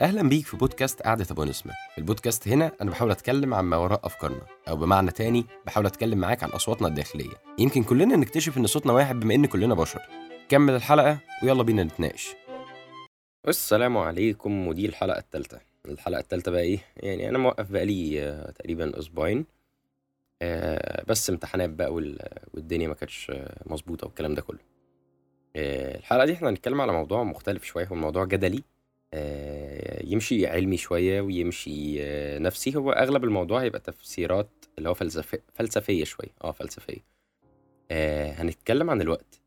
أهلا بيك في بودكاست قعدة أبو نسمة. البودكاست هنا أنا بحاول أتكلم عن ما وراء أفكارنا أو بمعنى تاني بحاول أتكلم معاك عن أصواتنا الداخلية. يمكن كلنا نكتشف إن صوتنا واحد بما إن كلنا بشر. كمل الحلقة ويلا بينا نتناقش. السلام عليكم ودي الحلقة الثالثه الحلقة الثالثه بقى إيه؟ يعني أنا موقف بقالي آه، تقريبا أسبوعين. آه، بس امتحانات بقى وال- والدنيا ما كانتش آه، مظبوطة والكلام ده كله. الحلقة دي إحنا هنتكلم على موضوع مختلف شوية هو موضوع جدلي. يمشي علمي شوية ويمشي آه، نفسي. هو أغلب الموضوع هيبقى تفسيرات اللي هو فلسفي فلسفية شوية آه فلسفية. آه، هنتكلم عن الوقت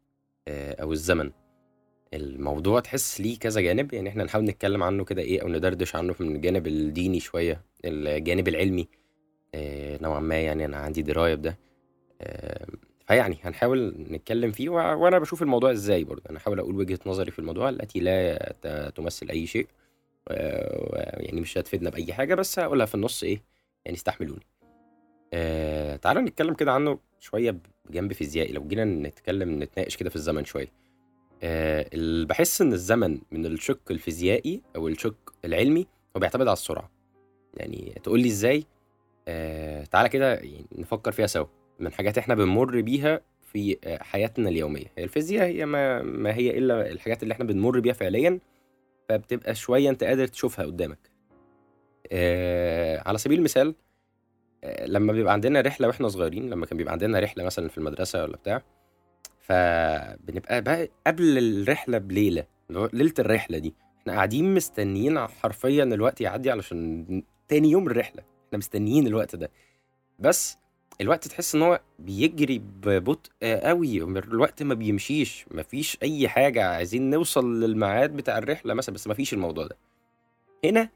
آه، أو الزمن. الموضوع تحس ليه كذا جانب يعني إحنا نحاول نتكلم عنه كده إيه أو ندردش عنه من الجانب الديني شوية الجانب العلمي. آه، نوعا ما يعني أنا عندي دراية بده. آه، فيعني هنحاول نتكلم فيه وع- وأنا بشوف الموضوع إزاي برضه. أنا هحاول أقول وجهة نظري في الموضوع التي لا ت- تمثل أي شيء آه، يعني مش هتفيدنا بأي حاجة بس هقولها في النص إيه يعني استحملوني. آه تعالى نتكلم كده عنه شوية بجنب فيزيائي. لو جينا نتكلم نتناقش كده في الزمن شوية. آه بحس إن الزمن من الشق الفيزيائي أو الشق العلمي هو بيعتمد على السرعة. يعني تقول لي إزاي؟ آه تعالى كده يعني نفكر فيها سوا. من حاجات إحنا بنمر بيها في آه، حياتنا اليومية. هي الفيزياء هي ما, ما هي إلا الحاجات اللي إحنا بنمر بيها فعليا فبتبقى شوية انت قادر تشوفها قدامك. آه على سبيل المثال آه لما بيبقى عندنا رحلة وإحنا صغيرين لما كان بيبقى عندنا رحلة مثلا في المدرسة ولا بتاع فبنبقى بقى قبل الرحلة بليلة ليلة الرحلة دي إحنا قاعدين مستنيين حرفيا الوقت يعدي علشان تاني يوم الرحلة. إحنا مستنيين الوقت ده. بس الوقت تحس إن هو بيجري ببطء قوي الوقت ما بيمشيش مفيش أي حاجة عايزين نوصل للميعاد بتاع الرحلة مثلا بس مفيش الموضوع ده. هنا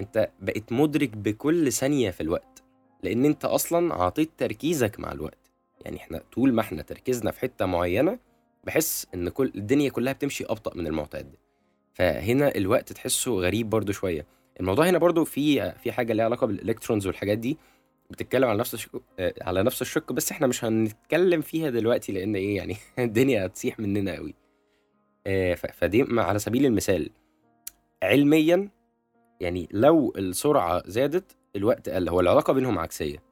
أنت بقيت مدرك بكل ثانية في الوقت لأن أنت أصلا عطيت تركيزك مع الوقت. يعني إحنا طول ما إحنا تركيزنا في حتة معينة بحس إن كل الدنيا كلها بتمشي أبطأ من المعتاد فهنا الوقت تحسه غريب برضو شوية. الموضوع هنا برضو في في حاجة ليها علاقة بالإلكترونز والحاجات دي. بتتكلم على نفس الشق آه، على نفس الشق بس إحنا مش هنتكلم فيها دلوقتي لأن إيه يعني الدنيا هتسيح مننا قوي. آه، فدي على سبيل المثال علميا يعني لو السرعة زادت الوقت قل هو العلاقة بينهم عكسية.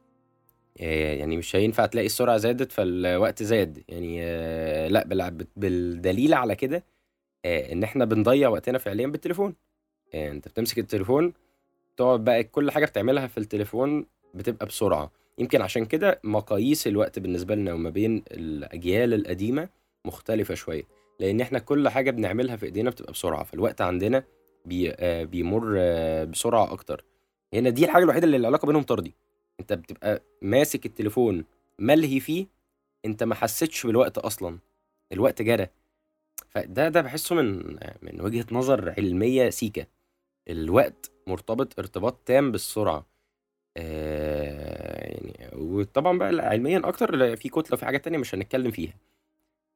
آه، يعني مش هينفع تلاقي السرعة زادت فالوقت زاد. يعني لا بالدليل على كده ان إحنا بنضيع وقتنا فعليا بالتليفون. انت بتمسك التليفون تقعد بقى كل حاجة بتعملها في التليفون بتبقى بسرعة. يمكن عشان كده مقاييس الوقت بالنسبة لنا وما بين الأجيال القديمة مختلفة شوية لأن إحنا كل حاجة بنعملها في إيدينا بتبقى بسرعة فالوقت عندنا بي آه، بيمر آه، بسرعة أكتر. هنا دي الحاجة الوحيدة اللي العلاقة بينهم طردي. أنت بتبقى ماسك التليفون ملهي فيه أنت ما حسيتش بالوقت أصلا. الوقت جرى. فده ده بحسه من من وجهة نظر علمية سيكا. الوقت مرتبط ارتباط تام بالسرعة. آه يعني وطبعا بقى علميا أكتر في كتلة وفي حاجات تانية مش هنتكلم فيها.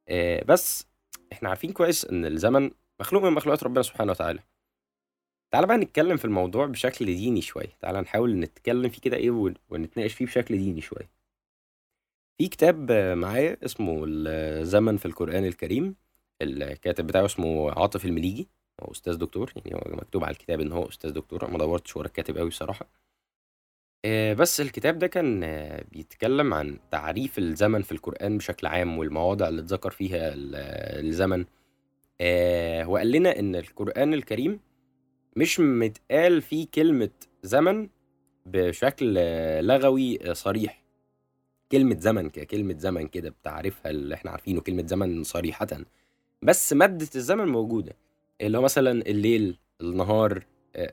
آه بس إحنا عارفين كويس إن الزمن مخلوق من مخلوقات ربنا سبحانه وتعالى. تعال بقى نتكلم في الموضوع بشكل ديني شوية. تعال نحاول نتكلم فيه كده إيه ون- ونتناقش فيه بشكل ديني شوية. في كتاب معايا اسمه الزمن في القرآن الكريم. الكاتب بتاعه اسمه عاطف المليجي. هو أستاذ دكتور يعني هو مكتوب على الكتاب إن هو أستاذ دكتور. أنا ما دورتش ورا الكاتب قوي بصراحه آه، بس الكتاب ده كان آه، بيتكلم عن تعريف الزمن في القرآن بشكل عام والمواضع اللي اتذكر فيها ال- الزمن. آه، وقال لنا إن القرآن الكريم مش متقال فيه كلمة زمن بشكل لغوي صريح. كلمة زمن ككلمة زمن كده بتعريفها اللي إحنا عارفينه كلمة زمن صريحة. بس مادة الزمن موجودة. اللي هو مثلا الليل النهار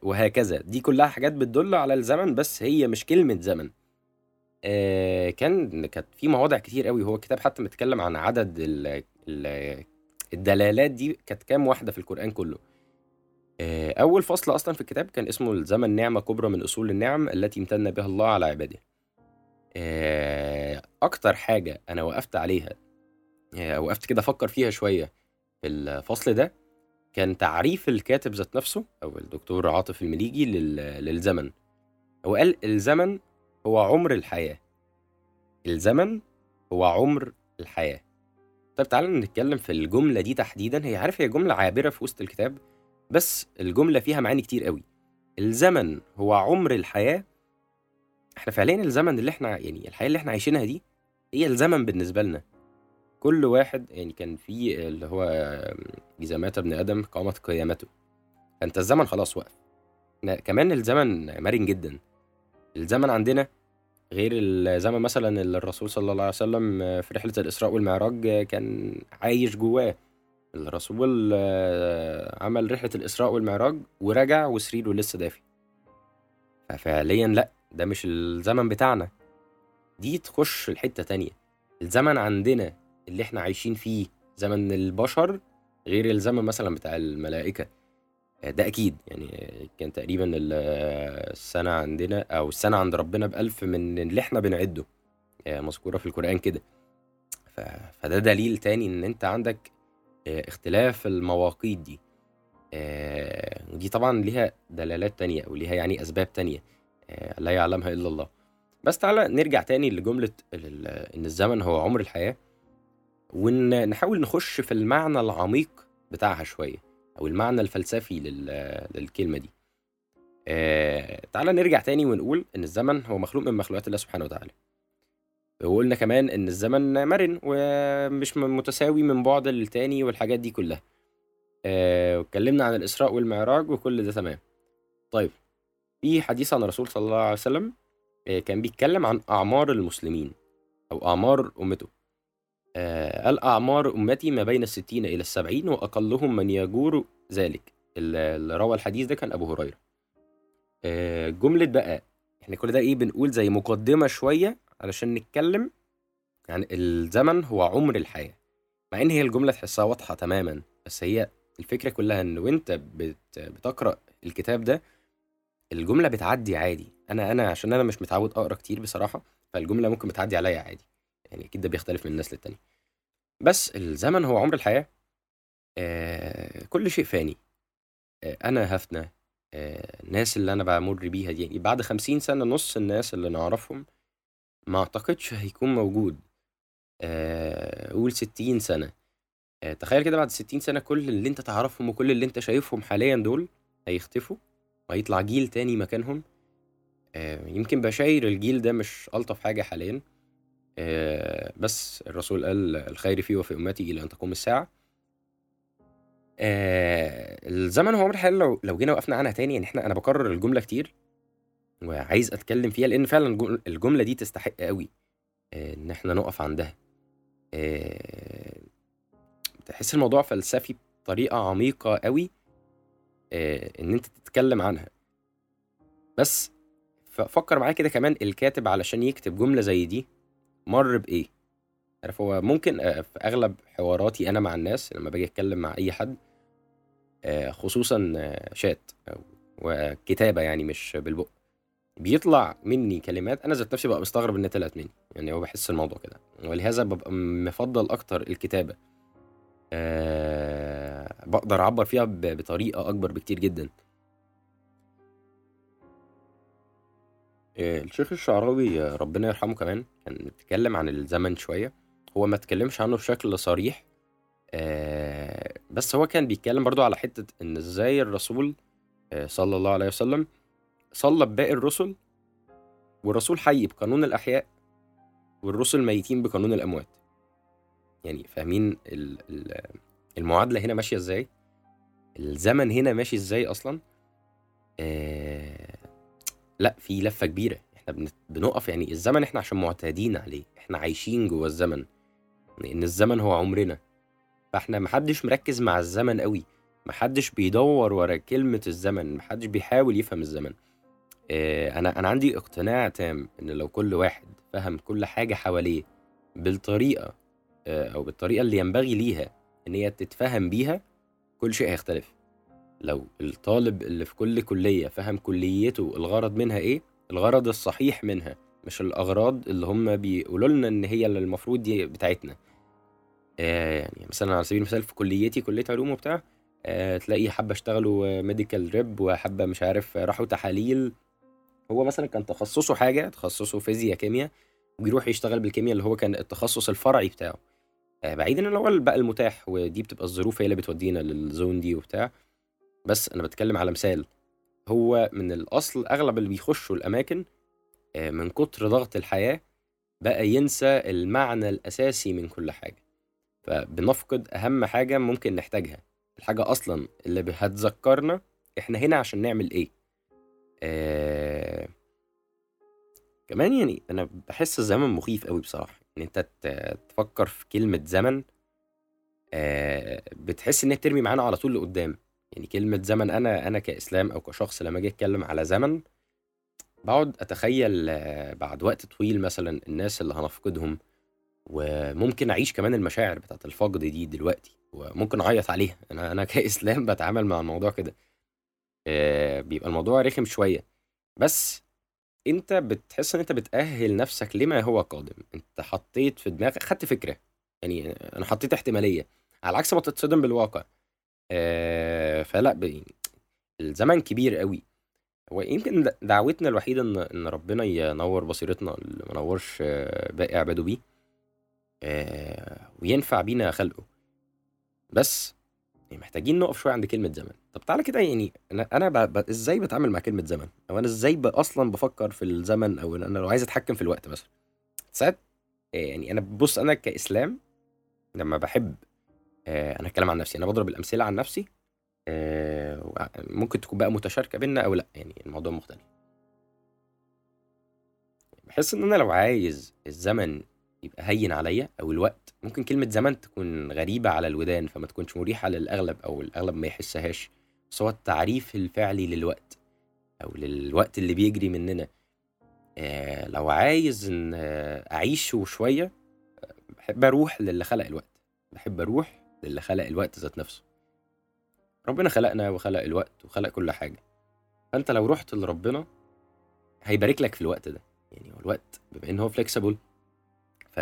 وهكذا. دي كلها حاجات بتدل على الزمن بس هي مش كلمة زمن. آه، كان كانت في مواضع كتير قوي. هو الكتاب حتى متكلم عن عدد ال ال الدلالات دي كانت كام واحدة في القرآن كله. آه، أول فصل أصلا في الكتاب كان اسمه الزمن نعمة كبرى من أصول النعم التي امتن بها الله على عباده. آه، أكتر حاجة أنا وقفت عليها آه، وقفت كده أفكر فيها شوية في الفصل ده كان تعريف الكاتب ذات نفسه أو الدكتور عاطف المليجي لل- للزمن. هو قال الزمن هو عمر الحياة. الزمن هو عمر الحياة. طيب تعالى نتكلم في الجملة دي تحديدا. هي عارف هي جملة عابرة في وسط الكتاب بس الجملة فيها معاني كتير قوي. الزمن هو عمر الحياة. إحنا فعليا الزمن اللي إحنا يعني الحياة اللي إحنا عايشينها دي هي الزمن بالنسبة لنا. كل واحد يعني كان في اللي هو إذا مات ابن آدم قامت قيامته. فأنت الزمن خلاص وقف كمان الزمن مرن جدا. الزمن عندنا غير الزمن مثلا اللي الرسول صلى الله عليه وسلم في رحلة الإسراء والمعراج كان عايش جواه. الرسول آه، عمل رحلة الإسراء والمعراج ورجع وسريره لسه دافي. ففعليا لأ ده مش الزمن بتاعنا. دي تخش الحتة تانية. الزمن عندنا اللي إحنا عايشين فيه زمن البشر غير الزمن مثلا بتاع الملائكة. ده أكيد. يعني كان تقريبا السنة عندنا أو السنة عند ربنا بألف من اللي إحنا بنعده. مذكورة في القرآن كده. فده دليل تاني إن أنت عندك اختلاف المواقيت دي. ودي طبعا ليها دلالات تانية أو ليها يعني أسباب تانية. لا يعلمها إلا الله. بس تعالى نرجع تاني لجملة إن الزمن هو عمر الحياة. ونحاول نخش في المعنى العميق بتاعها شوية أو المعنى الفلسفي للكلمة دي. آه تعالى نرجع تاني ونقول إن الزمن هو مخلوق من مخلوقات الله سبحانه وتعالى. وقلنا كمان إن الزمن مرن ومش متساوي من بعد للتاني والحاجات دي كلها. آه واتكلمنا عن الإسراء والمعراج وكل ده تمام. طيب في حديث عن الرسول صلى الله عليه وسلم آه كان بيتكلم عن أعمار المسلمين أو أعمار أمته. آه الأعمار أمتي ما بين الستين إلى السبعين وأقلهم من يجور ذلك. اللي روى الحديث ده كان أبو هريرة. آه جملة بقى إحنا كل ده إيه بنقول زي مقدمة شوية علشان نتكلم عن الزمن هو عمر الحياة. مع إن هي الجملة تحسها واضحة تماما بس هي الفكرة كلها إن وأنت بت بتقرأ الكتاب ده الجملة بتعدي عادي. أنا أنا عشان أنا مش متعود أقرأ كتير بصراحة فالجملة ممكن بتعدي عليا عادي. يعني أكيد ده بيختلف من الناس للتانية بس الزمن هو عمر الحياة. آه كل شيء فاني. آه أنا هفنى آه الناس اللي أنا بمر بيها دي يعني بعد خمسين سنة نص الناس اللي نعرفهم ما أعتقدش هيكون موجود. آه قول ستين سنة. آه تخيل كده بعد ستين سنة كل اللي أنت تعرفهم وكل اللي أنت شايفهم حاليا دول هيختفوا وهيطلع جيل تاني مكانهم. آه يمكن بشاير الجيل ده مش ألطف حاجة حاليا. بس الرسول قال الخير فيه وفي أمتي إلى أن تقوم الساعة. آه الزمن هو عمر الحياة لو لو جينا وقفنا عنها تاني يعني إحنا أنا بكرر الجملة كتير وعايز أتكلم فيها لأن فعلا الجملة دي تستحق قوي آه إن إحنا نقف عندها. آه تحس الموضوع فلسفي بطريقة عميقة قوي آه إن أنت تتكلم عنها. بس فكر معايا كده كمان الكاتب علشان يكتب جملة زي دي. مر بإيه؟ عارف هو ممكن في أغلب حواراتي أنا مع الناس لما باجي أتكلم مع أي حد خصوصا شات وكتابة يعني مش بالبق بيطلع مني كلمات أنا ذات نفسي ببقى مستغرب انها طلعت مني يعني هو بحس الموضوع كده. ولهذا ببقى مفضل أكتر الكتابة أه بقدر أعبر فيها بطريقة أكبر بكتير جدا. الشيخ الشعراوي ربنا يرحمه كمان كان بيتكلم عن الزمن شوية. هو ما اتكلمش عنه بشكل صريح آه بس هو كان بيتكلم برضو على حتة إن إزاي الرسول آه صلى الله عليه وسلم صلى بباقي الرسل والرسول حي بقانون الأحياء والرسل ميتين بقانون الأموات. يعني فاهمين المعادلة هنا ماشية إزاي؟ الزمن هنا ماشي إزاي أصلا؟ آه لا في لفة كبيرة. إحنا بنقف يعني الزمن إحنا عشان معتادين عليه. إحنا عايشين جوه الزمن. لأن الزمن هو عمرنا. فإحنا محدش مركز مع الزمن قوي. محدش بيدور ورا كلمة الزمن. محدش بيحاول يفهم الزمن. آه أنا أنا عندي اقتناع تام إن لو كل واحد فهم كل حاجة حواليه بالطريقة آه أو بالطريقة اللي ينبغي ليها إن هي تتفهم بيها كل شيء هيختلف. لو الطالب اللي في كل كلية فهم كليته الغرض منها إيه؟ الغرض الصحيح منها مش الأغراض اللي هم بيقولوا لنا إن هي اللي المفروض دي بتاعتنا. آه يعني مثلا على سبيل المثال في كليتي كلية علوم وبتاع آه تلاقي حبة اشتغلوا ميديكال ريب وحبة مش عارف راحوا تحاليل. هو مثلا كان تخصصه حاجة تخصصه فيزياء كيمياء وبيروح يشتغل بالكيمياء اللي هو كان التخصص الفرعي بتاعه. آه بعيدا ان هو بقى المتاح ودي بتبقى الظروف هي اللي بتودينا للزون دي وبتاع. بس أنا بتكلم على مثال هو من الأصل أغلب اللي بيخشوا الأماكن آه، من كتر ضغط الحياة بقى ينسى المعنى الأساسي من كل حاجة. فبنفقد أهم حاجة ممكن نحتاجها الحاجة أصلا اللي هتذكرنا إحنا هنا عشان نعمل إيه. آه... كمان يعني أنا بحس الزمن مخيف قوي بصراحة. إن أنت تفكر في كلمة زمن آه... بتحس إنها بترمي معانا على طول لقدام. يعني كلمة زمن أنا أنا كإسلام أو كشخص لما أجي أتكلم على زمن بقعد أتخيل آه، بعد وقت طويل مثلا الناس اللي هنفقدهم وممكن أعيش كمان المشاعر بتاعت الفقد دي دلوقتي وممكن أعيط عليها. أنا أنا كإسلام بتعامل مع الموضوع كده. آه، بيبقى الموضوع رخم شوية. بس أنت بتحس إن أنت بتأهل نفسك لما هو قادم. أنت حطيت في دماغك خدت فكرة. يعني أنا حطيت احتمالية. على عكس ما تتصدم بالواقع. آه، فلا يعني الزمن كبير قوي ويمكن دعوتنا الوحيدة إن إن ربنا ينور بصيرتنا اللي ما نورش آه، باقي عباده بيه وينفع بينا خلقه. بس محتاجين نقف شوية عند كلمة زمن. طب تعالى كده يعني أنا أنا ب... ب... إزاي بتعامل مع كلمة زمن؟ أو أنا إزاي ب... أصلا بفكر في الزمن؟ أو أنا لو عايز أتحكم في الوقت مثلا. ساعات يعني أنا بص أنا كإسلام لما بحب آه، أنا اتكلم عن نفسي. أنا بضرب الأمثلة عن نفسي آه، ممكن تكون بقى متشاركة بينا أو لأ يعني الموضوع مختلف. بحس إن أنا لو عايز الزمن يبقى هين عليا أو الوقت ممكن كلمة زمن تكون غريبة على الودان فما تكونش مريحة للأغلب أو الأغلب ما يحسهاش. بس هو التعريف الفعلي للوقت أو للوقت اللي بيجري مننا. آه لو عايز إن أعيشه شوية بحب أروح للي خلق الوقت. بحب أروح للي خلق الوقت ذات نفسه. ربنا خلقنا وخلق الوقت وخلق كل حاجة. فأنت لو رحت لربنا هيبارك لك في الوقت ده. يعني هو الوقت بما إن هو فليكسبل ف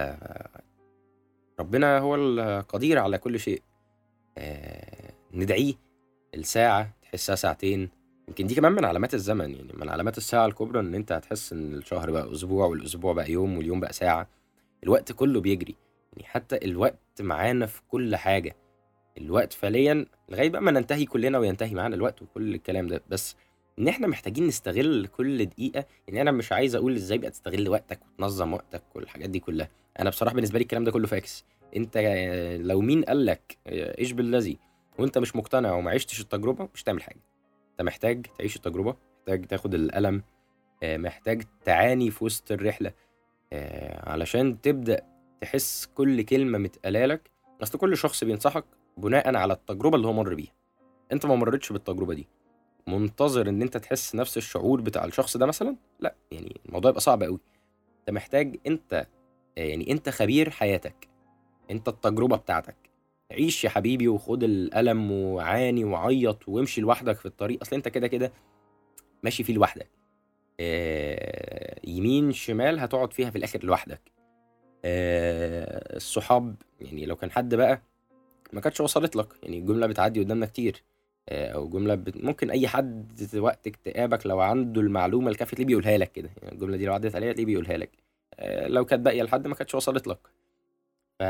ربنا هو القدير على كل شيء. آه ندعيه الساعة تحسها ساعتين. يمكن دي كمان من علامات الزمن. يعني من علامات الساعة الكبرى إن أنت هتحس إن الشهر بقى أسبوع والأسبوع بقى يوم واليوم بقى ساعة. الوقت كله بيجري. يعني حتى الوقت معانا في كل حاجة. الوقت فعليا لغاية بقى ما ننتهي كلنا وينتهي معانا الوقت وكل الكلام ده بس إن إحنا محتاجين نستغل كل دقيقة يعني أنا مش عايز أقول إزاي بقى تستغل وقتك وتنظم وقتك والحاجات دي كلها. أنا بصراحة بالنسبة لي الكلام ده كله فاكس. أنت لو مين قال لك إيش بالذي وأنت مش مقتنع وما عشتش التجربة مش تعمل حاجة. أنت محتاج تعيش التجربة محتاج تاخد الألم آه، محتاج تعاني في وسط الرحلة آه، علشان تبدأ تحس كل كلمة متقالالك أصل كل شخص بينصحك بناء على التجربة اللي هو مر بيها. أنت ما مرتش بالتجربة دي. منتظر إن أنت تحس نفس الشعور بتاع الشخص ده مثلا؟ لا يعني الموضوع يبقى صعب قوي أنت محتاج أنت يعني أنت خبير حياتك. أنت التجربة بتاعتك. عيش يا حبيبي وخد الألم وعاني وعيط وامشي لوحدك في الطريق. أصل أنت كده كده ماشي فيه لوحدك. آه يمين شمال هتقعد فيها في الآخر لوحدك. آه الصحاب يعني لو كان حد بقى ما كانتش وصلت لك يعني الجملة بتعدي قدامنا كتير آه أو جملة بت... ممكن أي حد وقت اكتئابك لو عنده المعلومة الكافية تلاقيه بيقولها لك كده يعني الجملة دي لو عدت عليها تلاقيه بيقولها لك آه لو كانت باقية لحد ما كانتش وصلت لك. ف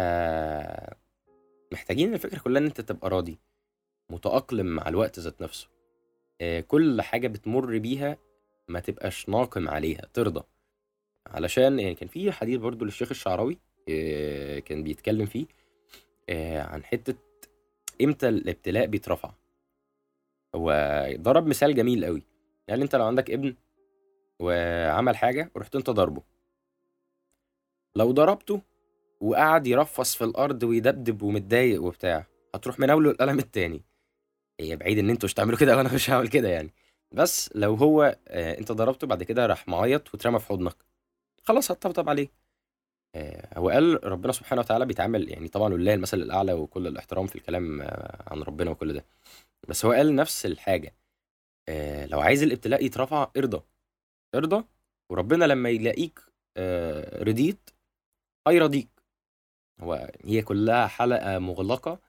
محتاجين الفكرة كلها إن أنت تبقى راضي متأقلم مع الوقت ذات نفسه كل حاجة بتمر بيها ما تبقاش ناقم عليها ترضى. علشان يعني كان في حديث برضو للشيخ الشعراوي آه، كان بيتكلم فيه آه، عن حتة إمتى الابتلاء بيترفع. هو ضرب مثال جميل قوي. يعني أنت لو عندك ابن وعمل حاجة ورحت أنت ضربه. لو ضربته وقعد يرفص في الأرض ويدبدب ومتضايق وبتاع هتروح مناوله القلم التاني. هي بعيد إن أنتوا مش تعملوا كده وأنا مش هعمل كده يعني. بس لو هو آه أنت ضربته بعد كده راح معيط واترمى في حضنك. خلاص هتطبطب عليه. آه هو قال ربنا سبحانه وتعالى بيتعامل يعني طبعا لله المثل الأعلى وكل الاحترام في الكلام آه عن ربنا وكل ده. بس هو قال نفس الحاجة آه لو عايز الابتلاء يترفع ارضى ارضى وربنا لما يلاقيك رضيت هيرضيك. هو هي كلها حلقة مغلقة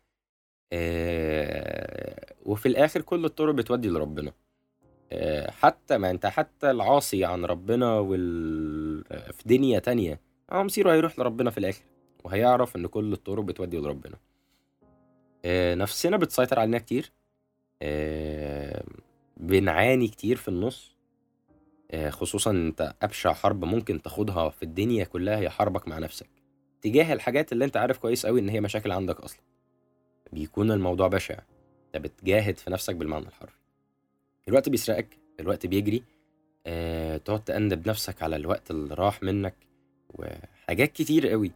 آه وفي الآخر كل الطرق بتودي لربنا. حتى ما أنت حتى العاصي عن ربنا وال... في دنيا تانية هو مصيره هيروح لربنا في الآخر وهيعرف إن كل الطرق بتودي لربنا آه نفسنا بتسيطر علينا كتير. آه بنعاني كتير في النص. آه، خصوصا أنت أبشع حرب ممكن تاخدها في الدنيا كلها هي حربك مع نفسك. تجاه الحاجات اللي أنت عارف كويس قوي إن هي مشاكل عندك أصلا. بيكون الموضوع بشع. أنت بتجاهد في نفسك بالمعنى الحرفي. الوقت بيسرقك الوقت بيجري. أه، تقعد تأنب نفسك على الوقت اللي راح منك وحاجات كتير قوي.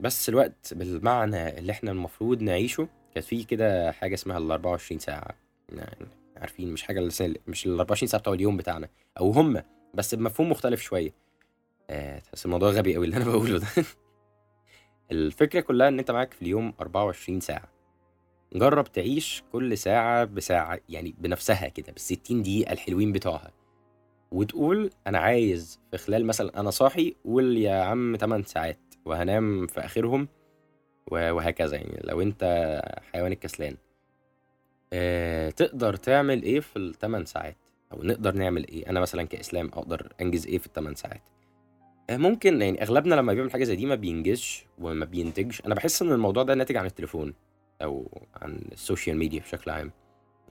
بس الوقت بالمعنى اللي إحنا المفروض نعيشه كانت في كده حاجة اسمها ال 24 ساعة. يعني عارفين مش حاجة مش ال 24 ساعة بتوع اليوم بتاعنا. أو هم بس بمفهوم مختلف شوية. تحس الموضوع غبي قوي اللي أنا بقوله ده. الفكرة كلها إن أنت معاك في اليوم 24 ساعة. جرب تعيش كل ساعة بساعة يعني بنفسها كده بالستين دقيقة الحلوين بتوعها. وتقول أنا عايز في خلال مثلا أنا صاحي قول يا عم 8 ساعات وهنام في آخرهم وهكذا يعني لو أنت حيوان الكسلان أه تقدر تعمل إيه في الثمان ساعات؟ أو نقدر نعمل إيه؟ أنا مثلا كإسلام أقدر أنجز إيه في الثمان ساعات؟ آه، ممكن يعني أغلبنا لما بيعمل حاجة زي دي ما بينجزش وما بينتجش. أنا بحس إن الموضوع ده ناتج عن التليفون أو عن السوشيال ميديا بشكل عام.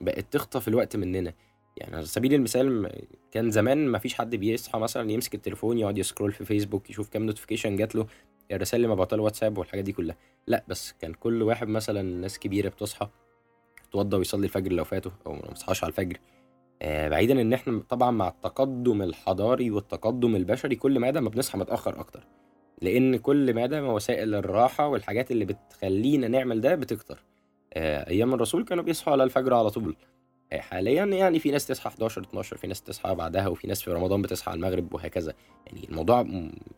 بقت تخطف الوقت مننا. يعني على سبيل المثال كان زمان ما فيش حد بيصحى مثلا يمسك التليفون يقعد ي scroll في فيسبوك يشوف كام notification جات له الرسائل اللي مبعوتها واتساب والحاجات دي كلها. لا بس كان كل واحد مثلا ناس كبيرة بتصحى تتوضى ويصلي الفجر لو فاته أو ما بيصحاش على الفجر. آه بعيدا إن إحنا طبعا مع التقدم الحضاري والتقدم البشري كل ما ما بنصحى متأخر أكتر. لأن كل ما ما وسائل الراحة والحاجات اللي بتخلينا نعمل ده بتكتر. آه أيام الرسول كانوا بيصحوا على الفجر على طول. حاليا يعني في ناس تصحى 11 12 في ناس تصحى بعدها وفي ناس في رمضان بتصحى على المغرب وهكذا. يعني الموضوع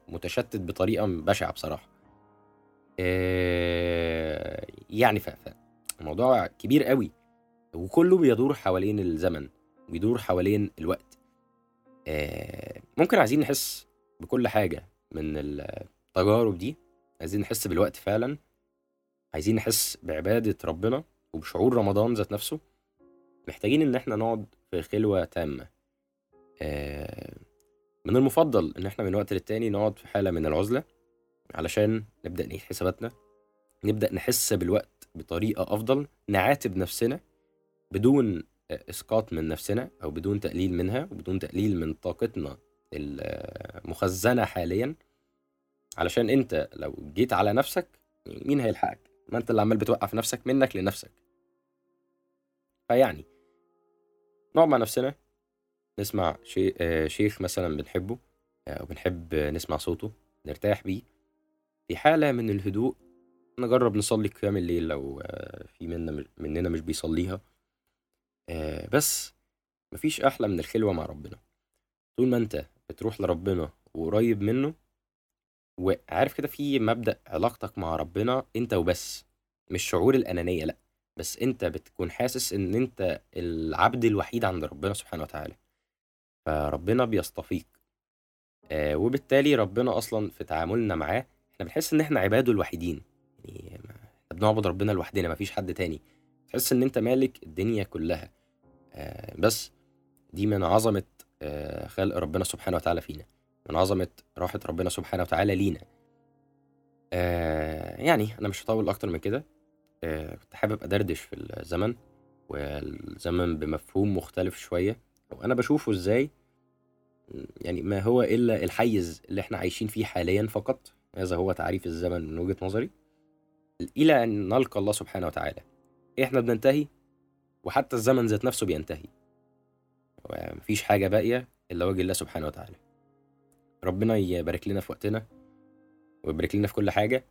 متشتت بطريقة بشعة بصراحة. آه يعني الموضوع كبير قوي. وكله بيدور حوالين الزمن بيدور حوالين الوقت. آه، ممكن عايزين نحس بكل حاجة من التجارب دي. عايزين نحس بالوقت فعلا. عايزين نحس بعبادة ربنا وبشعور رمضان ذات نفسه. محتاجين إن إحنا نقعد في خلوة تامة. آه، من المفضل إن إحنا من وقت للتاني نقعد في حالة من العزلة علشان نبدأ نعيد حساباتنا نبدأ نحس بالوقت بطريقة أفضل نعاتب نفسنا بدون إسقاط من نفسنا أو بدون تقليل منها وبدون تقليل من طاقتنا المخزنة حاليا. علشان أنت لو جيت على نفسك مين هيلحقك؟ ما أنت اللي عمال بتوقف نفسك منك لنفسك. فيعني نقعد مع نفسنا نسمع شي... آه، شيخ مثلا بنحبه أو بنحب نسمع صوته نرتاح بيه. في حالة من الهدوء نجرب نصلي قيام الليل لو آه، في منا مننا مش بيصليها. آه بس مفيش أحلى من الخلوة مع ربنا. طول ما أنت بتروح لربنا وقريب منه وعارف كده في مبدأ علاقتك مع ربنا أنت وبس مش شعور الأنانية لأ. بس أنت بتكون حاسس إن أنت العبد الوحيد عند ربنا سبحانه وتعالى فربنا بيصطفيك آه وبالتالي ربنا أصلا في تعاملنا معاه إحنا بنحس إن إحنا عباده الوحيدين. يعني بنعبد ربنا لوحدنا مفيش حد تاني. تحس إن أنت مالك الدنيا كلها. آه بس دي من عظمة آه خلق ربنا سبحانه وتعالى فينا. من عظمة راحة ربنا سبحانه وتعالى لينا. آه يعني أنا مش هطول أكتر من كده. كنت حابب أدردش في الزمن والزمن بمفهوم مختلف شوية. وأنا بشوفه إزاي؟ يعني ما هو إلا الحيز اللي إحنا عايشين فيه حاليا فقط. هذا هو تعريف الزمن من وجهة نظري. إلى أن نلقى الله سبحانه وتعالى. إحنا بننتهي وحتى الزمن ذات نفسه بينتهي. مفيش حاجة باقية إلا وجه الله سبحانه وتعالى. ربنا يبارك لنا في وقتنا ويبارك لنا في كل حاجة.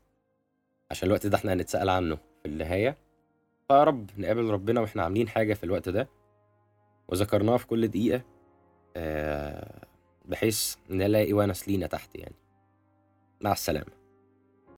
عشان الوقت ده إحنا هنتسأل عنه في النهاية. فيا رب نقابل ربنا وإحنا عاملين حاجة في الوقت ده. وذكرناه في كل دقيقة آه، بحيث نلاقي ونس لينا تحت يعني. مع السلامة.